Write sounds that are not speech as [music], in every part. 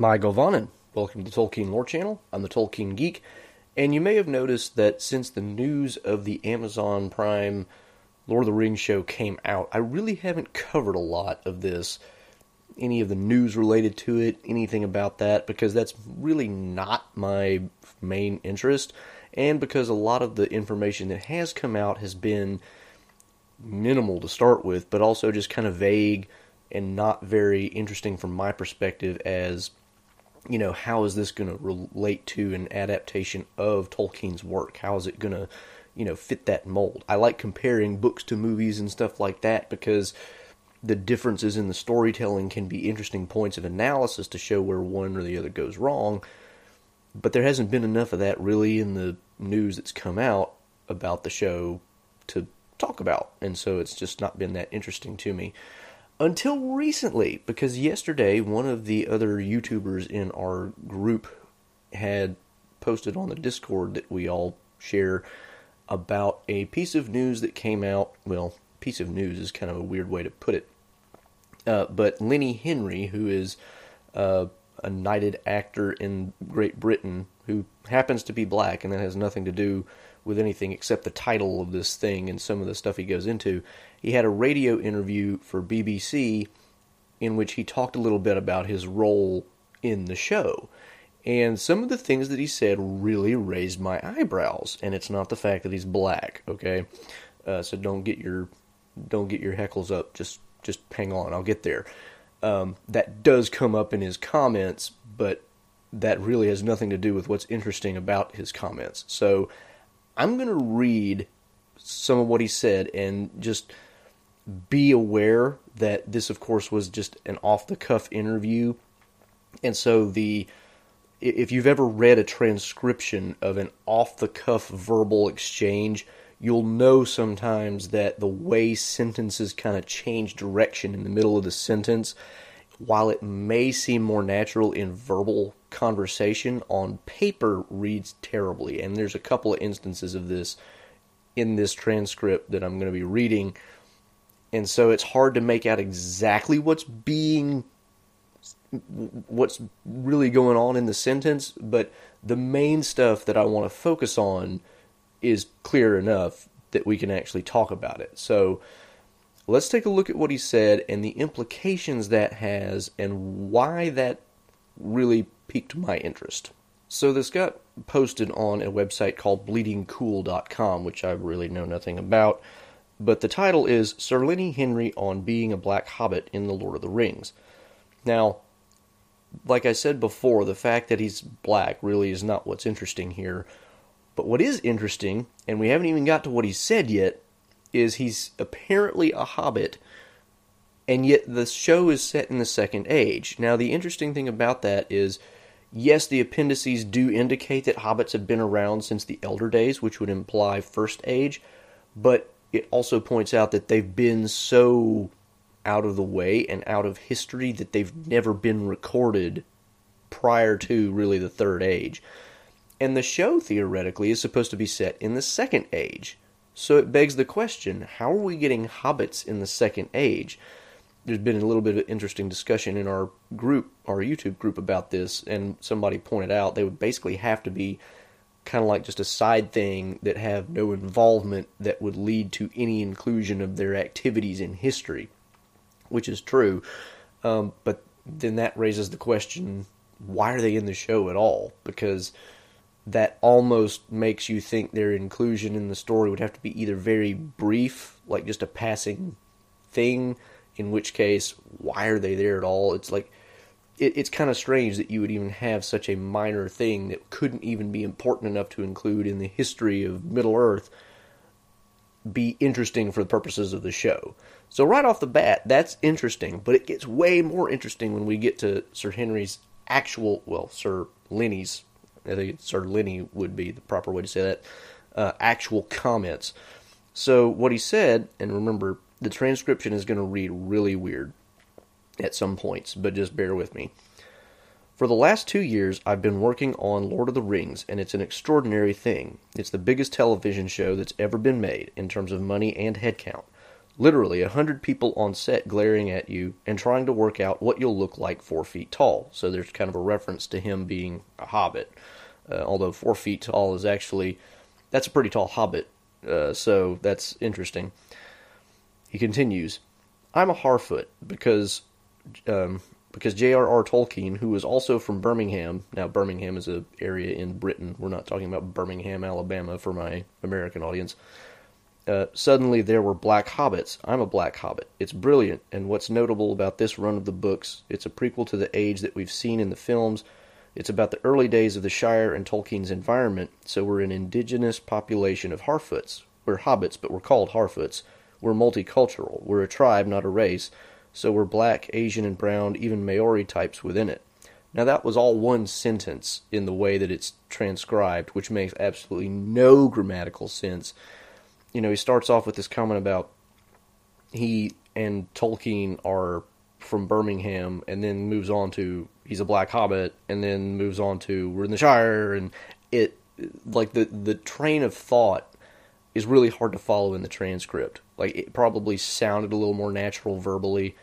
Mae govannen. Welcome to the Tolkien Lore Channel. I'm the Tolkien Geek, and you may have noticed that since the news of the Amazon Prime Lord of the Rings show came out, I really haven't covered a lot of this, any of the news related to it, anything about that, because that's really not my main interest, and because a lot of the information that has come out has been minimal to start with, but also just kind of vague and not very interesting from my perspective as you know, how is this going to relate to an adaptation of Tolkien's work? How is it going to, you know, fit that mold? I like comparing books to movies and stuff like that because the differences in the storytelling can be interesting points of analysis to show where one or the other goes wrong. But there hasn't been enough of that really in the news that's come out about the show to talk about. And so it's just not been that interesting to me until recently, because yesterday one of the other YouTubers in our group had posted on the Discord that we all share about a piece of news that came out. Well, piece of news is kind of a weird way to put it. Uh, but Lenny Henry, who is uh, a knighted actor in Great Britain, who happens to be black, and that has nothing to do with anything except the title of this thing and some of the stuff he goes into. He had a radio interview for BBC in which he talked a little bit about his role in the show. And some of the things that he said really raised my eyebrows. And it's not the fact that he's black, okay? Uh, so don't get your don't get your heckles up. Just just hang on. I'll get there. Um, that does come up in his comments, but that really has nothing to do with what's interesting about his comments. So I'm going to read some of what he said and just be aware that this, of course, was just an off the cuff interview. And so, the if you've ever read a transcription of an off the cuff verbal exchange, you'll know sometimes that the way sentences kind of change direction in the middle of the sentence, while it may seem more natural in verbal conversation, on paper reads terribly. And there's a couple of instances of this in this transcript that I'm going to be reading and so it's hard to make out exactly what's being what's really going on in the sentence but the main stuff that I want to focus on is clear enough that we can actually talk about it so let's take a look at what he said and the implications that has and why that really piqued my interest so this got posted on a website called bleedingcool.com which I really know nothing about but the title is Sir Lenny Henry on Being a Black Hobbit in The Lord of the Rings. Now, like I said before, the fact that he's black really is not what's interesting here. But what is interesting, and we haven't even got to what he said yet, is he's apparently a hobbit, and yet the show is set in the Second Age. Now, the interesting thing about that is yes, the appendices do indicate that hobbits have been around since the Elder Days, which would imply First Age, but it also points out that they've been so out of the way and out of history that they've never been recorded prior to really the third age. And the show theoretically is supposed to be set in the second age. So it begs the question how are we getting hobbits in the second age? There's been a little bit of interesting discussion in our group, our YouTube group, about this, and somebody pointed out they would basically have to be kind of like just a side thing that have no involvement that would lead to any inclusion of their activities in history, which is true. Um, but then that raises the question why are they in the show at all? Because that almost makes you think their inclusion in the story would have to be either very brief, like just a passing thing, in which case, why are they there at all? It's like it, it's kind of strange that you would even have such a minor thing that couldn't even be important enough to include in the history of Middle Earth be interesting for the purposes of the show. So right off the bat, that's interesting, but it gets way more interesting when we get to Sir Henry's actual, well, Sir Lenny's, I think Sir Lenny would be the proper way to say that, uh, actual comments. So what he said, and remember, the transcription is going to read really weird at some points, but just bear with me. For the last two years, I've been working on Lord of the Rings, and it's an extraordinary thing. It's the biggest television show that's ever been made in terms of money and headcount. Literally, a hundred people on set glaring at you and trying to work out what you'll look like four feet tall. So there's kind of a reference to him being a hobbit. Uh, although four feet tall is actually, that's a pretty tall hobbit. Uh, so that's interesting. He continues, I'm a Harfoot because um, because J.R.R. Tolkien, who was also from Birmingham, now Birmingham is an area in Britain. We're not talking about Birmingham, Alabama, for my American audience. Uh, suddenly there were black hobbits. I'm a black hobbit. It's brilliant, and what's notable about this run of the books, it's a prequel to the age that we've seen in the films. It's about the early days of the Shire and Tolkien's environment, so we're an indigenous population of Harfoots. We're hobbits, but we're called Harfoots. We're multicultural. We're a tribe, not a race so were black, Asian, and brown, even Maori types within it. Now, that was all one sentence in the way that it's transcribed, which makes absolutely no grammatical sense. You know, he starts off with this comment about he and Tolkien are from Birmingham, and then moves on to he's a black hobbit, and then moves on to we're in the Shire, and it like the the train of thought is really hard to follow in the transcript. Like it probably sounded a little more natural verbally,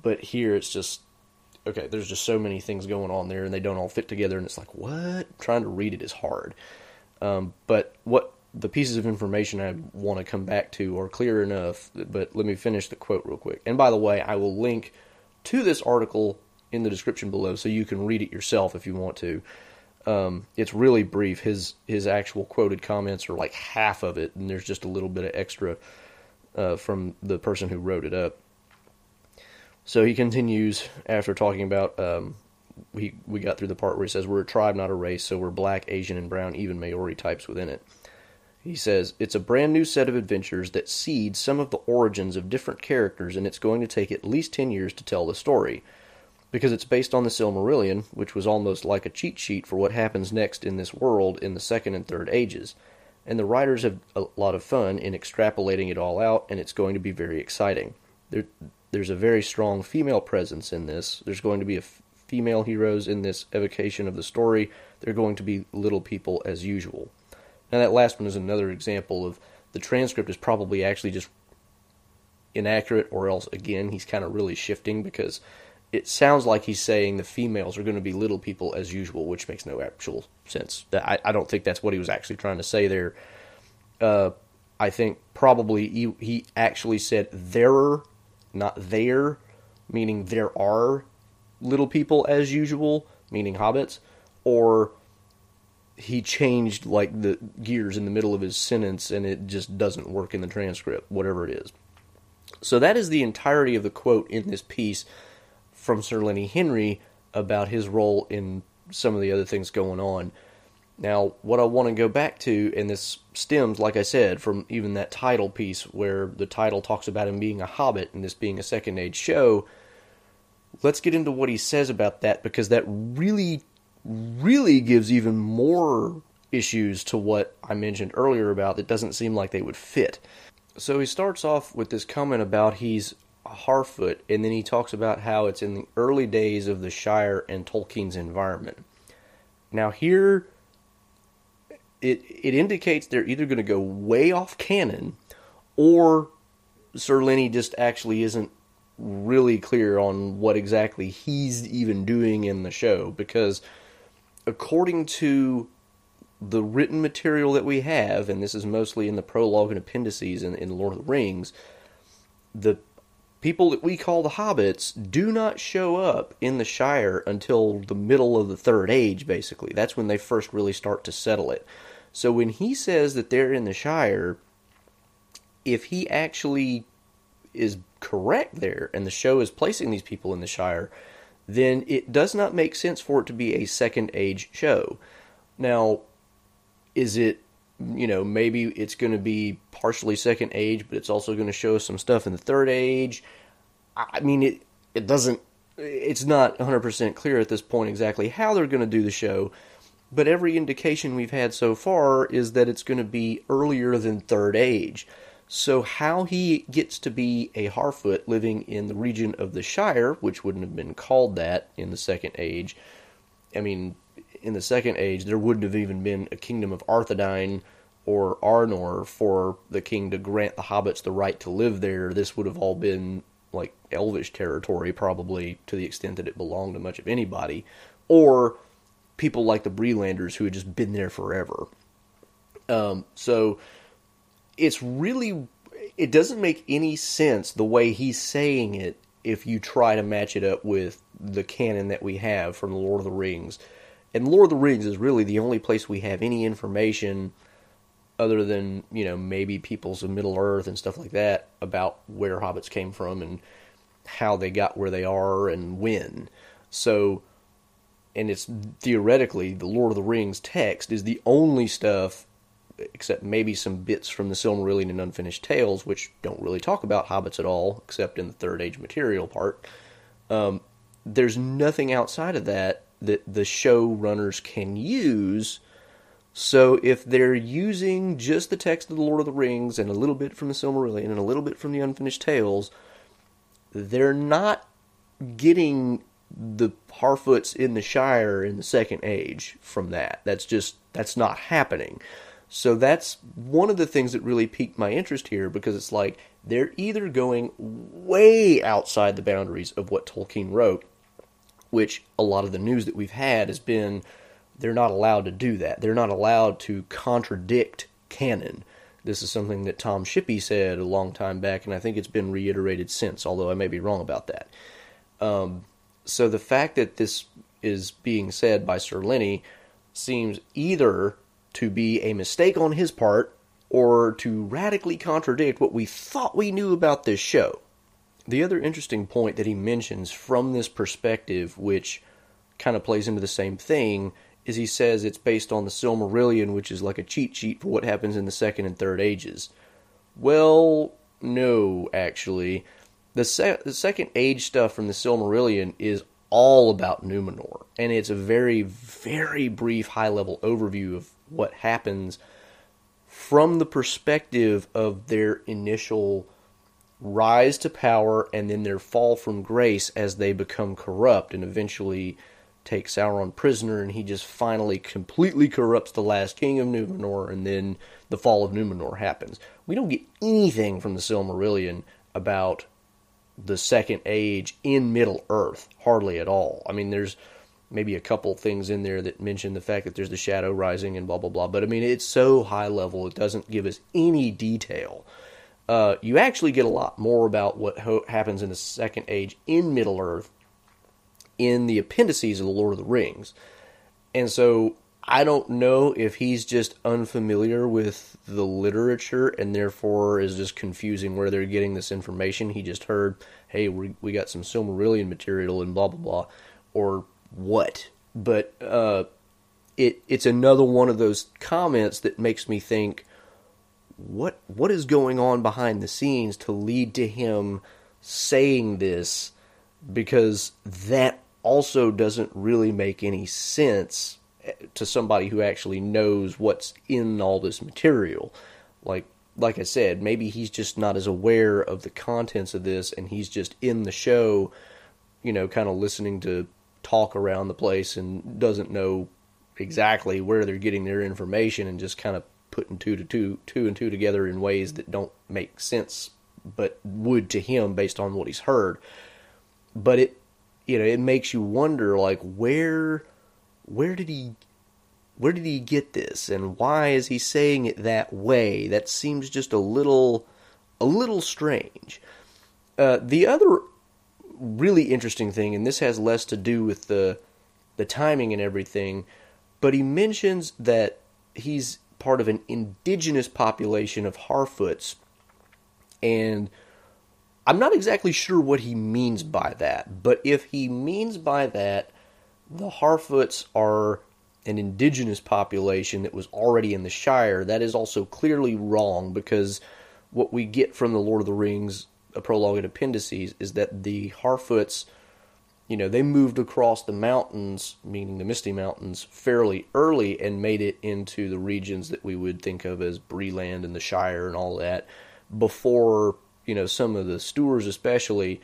but here it's just okay. There's just so many things going on there, and they don't all fit together, and it's like what? Trying to read it is hard. Um, but what the pieces of information I want to come back to are clear enough. But let me finish the quote real quick. And by the way, I will link to this article in the description below, so you can read it yourself if you want to. Um, it's really brief. His his actual quoted comments are like half of it, and there's just a little bit of extra uh, from the person who wrote it up. So he continues after talking about um, we we got through the part where he says we're a tribe, not a race, so we're black, Asian, and brown, even Maori types within it. He says it's a brand new set of adventures that seeds some of the origins of different characters, and it's going to take at least ten years to tell the story because it's based on the Silmarillion, which was almost like a cheat sheet for what happens next in this world in the second and third ages. And the writers have a lot of fun in extrapolating it all out, and it's going to be very exciting. There, there's a very strong female presence in this. There's going to be a f- female heroes in this evocation of the story. They're going to be little people as usual. Now, that last one is another example of the transcript is probably actually just inaccurate, or else, again, he's kind of really shifting because it sounds like he's saying the females are going to be little people as usual, which makes no actual sense. I, I don't think that's what he was actually trying to say there. Uh, I think probably he, he actually said there, not there, meaning there are little people as usual, meaning hobbits, or he changed like the gears in the middle of his sentence and it just doesn't work in the transcript, whatever it is. So that is the entirety of the quote in this piece from Sir Lenny Henry about his role in some of the other things going on. Now, what I want to go back to, and this stems, like I said, from even that title piece where the title talks about him being a hobbit and this being a second age show. Let's get into what he says about that because that really, really gives even more issues to what I mentioned earlier about that doesn't seem like they would fit. So he starts off with this comment about he's Harfoot, and then he talks about how it's in the early days of the Shire and Tolkien's environment. Now here, it it indicates they're either going to go way off canon, or Sir Lenny just actually isn't really clear on what exactly he's even doing in the show because according to the written material that we have, and this is mostly in the prologue and appendices in, in Lord of the Rings, the people that we call the hobbits do not show up in the Shire until the middle of the Third Age, basically. That's when they first really start to settle it. So when he says that they're in the Shire, if he actually is correct there and the show is placing these people in the Shire, then it does not make sense for it to be a Second Age show. Now, is it you know, maybe it's going to be partially second age, but it's also going to show some stuff in the third age. I mean, it it doesn't. It's not 100% clear at this point exactly how they're going to do the show, but every indication we've had so far is that it's going to be earlier than third age. So, how he gets to be a Harfoot living in the region of the Shire, which wouldn't have been called that in the Second Age, I mean, in the Second Age, there wouldn't have even been a kingdom of Arthedain or Arnor for the king to grant the hobbits the right to live there, this would have all been like elvish territory, probably to the extent that it belonged to much of anybody, or people like the Bree-landers who had just been there forever. Um, so it's really it doesn't make any sense the way he's saying it if you try to match it up with the canon that we have from the Lord of the Rings. And Lord of the Rings is really the only place we have any information other than, you know, maybe peoples of Middle Earth and stuff like that about where hobbits came from and how they got where they are and when. So and it's theoretically the Lord of the Rings text is the only stuff except maybe some bits from the Silmarillion and Unfinished Tales, which don't really talk about hobbits at all, except in the Third Age material part. Um, there's nothing outside of that that the showrunners can use. So if they're using just the text of the Lord of the Rings and a little bit from the Silmarillion and a little bit from the Unfinished Tales, they're not getting the Harfoots in the Shire in the Second Age from that. That's just that's not happening. So that's one of the things that really piqued my interest here because it's like they're either going way outside the boundaries of what Tolkien wrote, which a lot of the news that we've had has been they're not allowed to do that. They're not allowed to contradict canon. This is something that Tom Shippey said a long time back, and I think it's been reiterated since, although I may be wrong about that. Um, so the fact that this is being said by Sir Lenny seems either to be a mistake on his part or to radically contradict what we thought we knew about this show. The other interesting point that he mentions from this perspective, which kind of plays into the same thing, is he says it's based on the Silmarillion, which is like a cheat sheet for what happens in the second and third ages. Well, no, actually. The, se- the second age stuff from the Silmarillion is all about Numenor, and it's a very, very brief high level overview of what happens from the perspective of their initial rise to power and then their fall from grace as they become corrupt and eventually take Sauron prisoner and he just finally completely corrupts the last king of Numenor and then the fall of Numenor happens. We don't get anything from the Silmarillion about the second age in Middle Earth, hardly at all. I mean there's maybe a couple things in there that mention the fact that there's the shadow rising and blah blah blah. But I mean, it's so high level; it doesn't give us any detail. Uh, you actually get a lot more about what ho- happens in the Second Age in Middle Earth in the appendices of the Lord of the Rings, and so I don't know if he's just unfamiliar with the literature and therefore is just confusing where they're getting this information. He just heard, "Hey, we we got some Silmarillion material and blah blah blah," or what, but uh, it it's another one of those comments that makes me think what what is going on behind the scenes to lead to him saying this? Because that also doesn't really make any sense eh, to somebody who actually knows what's in all this material. Like like I said maybe he's just not as aware of the contents of this and he's just in the show you know kind of listening to talk around the place and doesn't know exactly where they're getting their information and just kind of putting two to two two and two together in ways that don't make sense but would to him based on what he's heard. But it you know it makes you wonder like where where did he where did he get this? And why is he saying it that way? That seems just a little a little strange. Uh, the other really interesting thing, and this has less to do with the the timing and everything, but he mentions that he's part of an indigenous population of Harfoots, and I'm not exactly sure what he means by that. But if he means by that the Harfoots are an indigenous population that was already in the Shire, that is also clearly wrong because what we get from the Lord of the Rings a prologue and appendices is that the Harfoots, you know, they moved across the mountains, meaning the Misty Mountains, fairly early and made it into the regions that we would think of as Bree-land and the Shire and all that before, you know, some of the Stoors especially.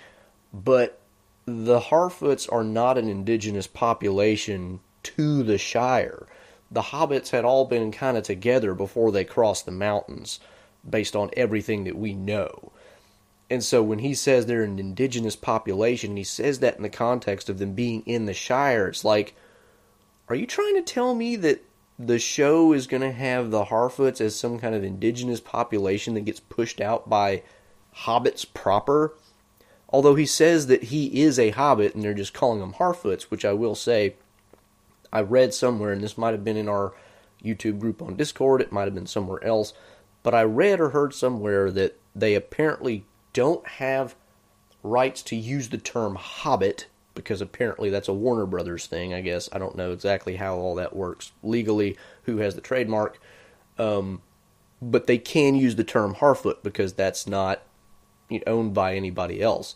But the Harfoots are not an indigenous population to the Shire. the hobbits had all been kind of together before they crossed the mountains, based on everything that we know. And so when he says they're an indigenous population, and he says that in the context of them being in the Shire. It's like, are you trying to tell me that the show is going to have the Harfoots as some kind of indigenous population that gets pushed out by hobbits proper? Although he says that he is a hobbit and they're just calling him Harfoots, which I will say, I read somewhere, and this might have been in our YouTube group on Discord, it might have been somewhere else, but I read or heard somewhere that they apparently don't have rights to use the term hobbit because apparently that's a Warner Brothers thing, I guess. I don't know exactly how all that works legally, who has the trademark. Um, but they can use the term Harfoot because that's not you know, owned by anybody else.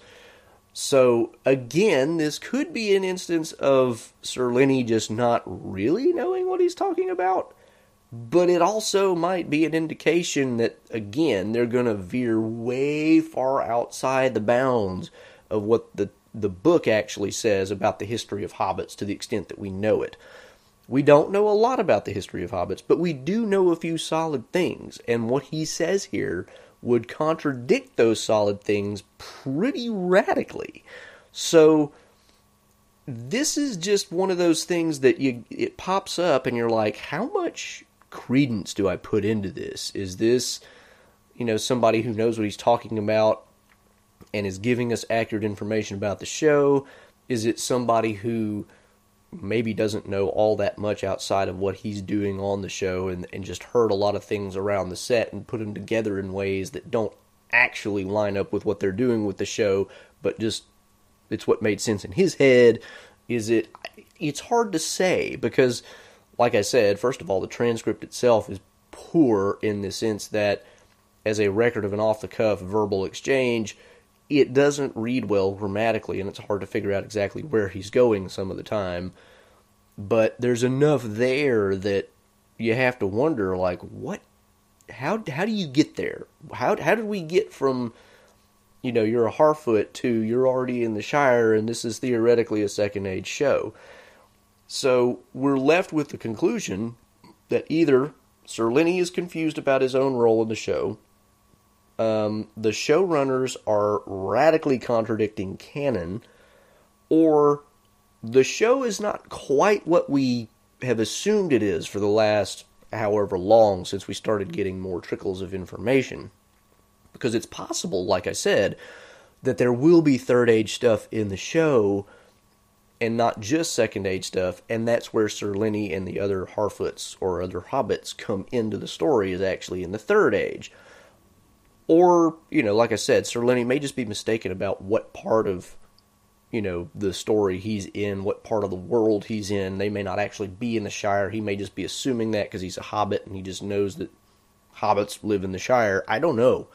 So again, this could be an instance of Sir Lenny just not really knowing what he's talking about. But it also might be an indication that, again, they're going to veer way far outside the bounds of what the the book actually says about the history of hobbits to the extent that we know it. We don't know a lot about the history of hobbits, but we do know a few solid things, and what he says here would contradict those solid things pretty radically. So this is just one of those things that you it pops up and you're like, how much credence do I put into this? Is this you know somebody who knows what he's talking about and is giving us accurate information about the show? Is it somebody who maybe doesn't know all that much outside of what he's doing on the show and, and just heard a lot of things around the set and put them together in ways that don't actually line up with what they're doing with the show, but just it's what made sense in his head? Is it? It's hard to say because, like I said, first of all, the transcript itself is poor in the sense that, as a record of an off the cuff verbal exchange, it doesn't read well grammatically, and it's hard to figure out exactly where he's going some of the time. But there's enough there that you have to wonder, like, what? How how do you get there? How how did we get from, you know, you're a Harfoot to you're already in the Shire, and this is theoretically a second age show. So we're left with the conclusion that either Sir Lenny is confused about his own role in the show, um, the showrunners are radically contradicting canon, or the show is not quite what we have assumed it is for the last however long since we started getting more trickles of information. Because it's possible, like I said, that there will be third age stuff in the show and not just second age stuff, and that's where Sir Lenny and the other Harfoots or other hobbits come into the story is actually in the third age. Or, you know, like I said, Sir Lenny may just be mistaken about what part of, you know, the story he's in, what part of the world he's in. They may not actually be in the Shire. He may just be assuming that because he's a hobbit and he just knows that hobbits live in the Shire. I don't know.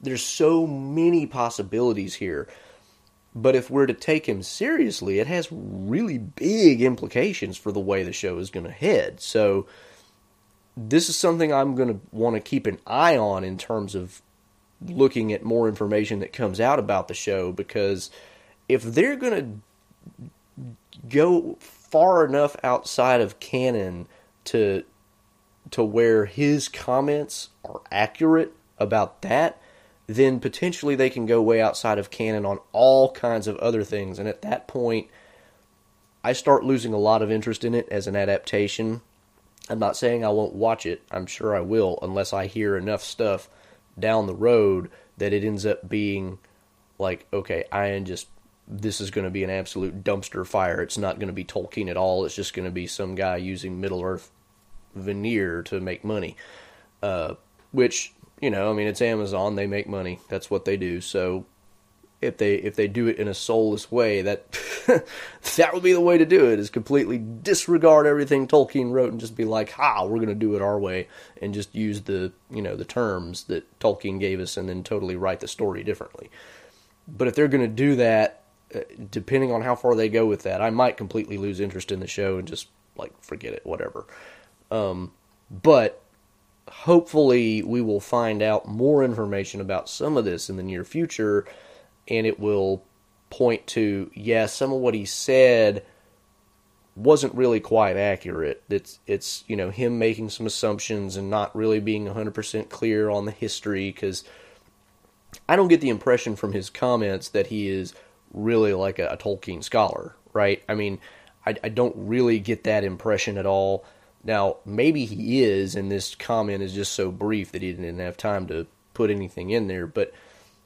There's so many possibilities here. But if we're to take him seriously, it has really big implications for the way the show is going to head. So, this is something I'm going to want to keep an eye on in terms of looking at more information that comes out about the show because if they're going to go far enough outside of canon to to where his comments are accurate about that, then potentially they can go way outside of canon on all kinds of other things. And at that point, I start losing a lot of interest in it as an adaptation. I'm not saying I won't watch it, I'm sure I will, unless I hear enough stuff down the road that it ends up being like, okay, I am just this is going to be an absolute dumpster fire. It's not going to be Tolkien at all. It's just going to be some guy using Middle Earth veneer to make money. Uh, which you know, I mean, it's Amazon. They make money. That's what they do. So if they if they do it in a soulless way, that [laughs] that would be the way to do it. Is completely disregard everything Tolkien wrote and just be like, "Ha, we're going to do it our way," and just use the you know the terms that Tolkien gave us, and then totally write the story differently. But if they're going to do that, uh, depending on how far they go with that, I might completely lose interest in the show and just like forget it, whatever. Um, but hopefully, we will find out more information about some of this in the near future and it will point to, yeah, some of what he said wasn't really quite accurate. It's it's you know him making some assumptions and not really being 100% clear on the history because I don't get the impression from his comments that he is really like a, a Tolkien scholar, right? I mean, I, I don't really get that impression at all. Now, maybe he is, and this comment is just so brief that he didn't have time to put anything in there, but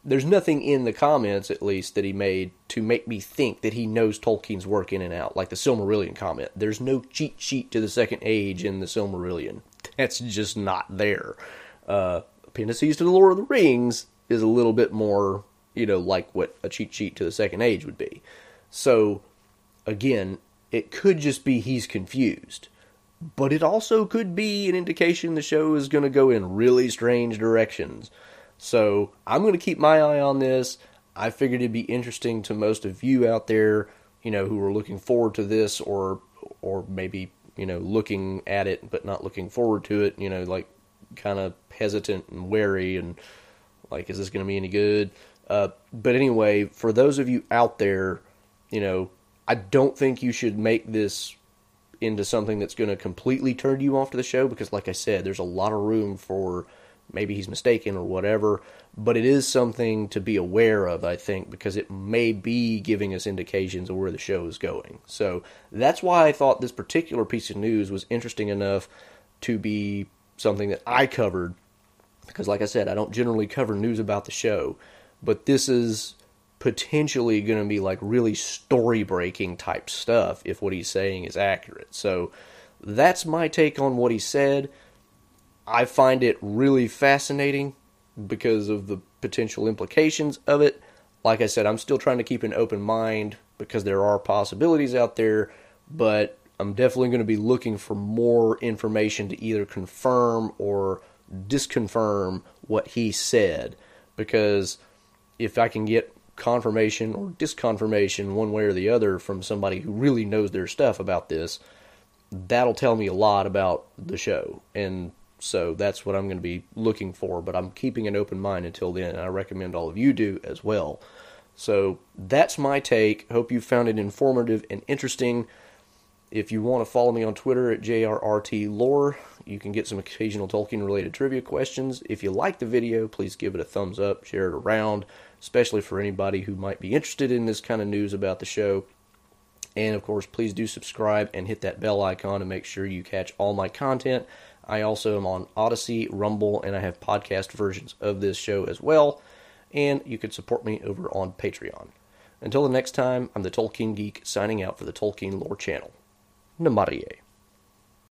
there's nothing in the comments, at least, that he made to make me think that he knows Tolkien's work in and out, like the Silmarillion comment. There's no cheat sheet to the Second Age in the Silmarillion. [laughs] That's just not there. Uh, Appendices to the Lord of the Rings is a little bit more, you know, like what a cheat sheet to the Second Age would be. So, again, it could just be he's confused. But it also could be an indication the show is going to go in really strange directions. So I'm going to keep my eye on this. I figured it'd be interesting to most of you out there, you know, who are looking forward to this or or maybe, you know, looking at it but not looking forward to it, you know, like kind of hesitant and wary and like is this going to be any good? Uh, but anyway, for those of you out there, you know, I don't think you should make this into something that's going to completely turn you off to the show because, like I said, there's a lot of room for maybe he's mistaken or whatever. But it is something to be aware of, I think, because it may be giving us indications of where the show is going. So that's why I thought this particular piece of news was interesting enough to be something that I covered. Because, like I said, I don't generally cover news about the show, but this is potentially going to be like really story breaking type stuff if what he's saying is accurate. So that's my take on what he said. I find it really fascinating because of the potential implications of it. Like I said, I'm still trying to keep an open mind because there are possibilities out there, but I'm definitely going to be looking for more information to either confirm or disconfirm what he said because if I can get confirmation or disconfirmation one way or the other from somebody who really knows their stuff about this, that'll tell me a lot about the show. And so that's what I'm going to be looking for, but I'm keeping an open mind until then, and I recommend all of you do as well. So that's my take. Hope you found it informative and interesting. If you want to follow me on Twitter at JRRTLore, you can get some occasional Tolkien related trivia questions. If you like the video, please give it a thumbs up, share it around especially for anybody who might be interested in this kind of news about the show. And of course, please do subscribe and hit that bell icon to make sure you catch all my content. I also am on Odysee, Rumble, and I have podcast versions of this show as well. And you can support me over on Patreon. Until the next time, I'm the Tolkien Geek signing out for the Tolkien Lore Channel. Namarie.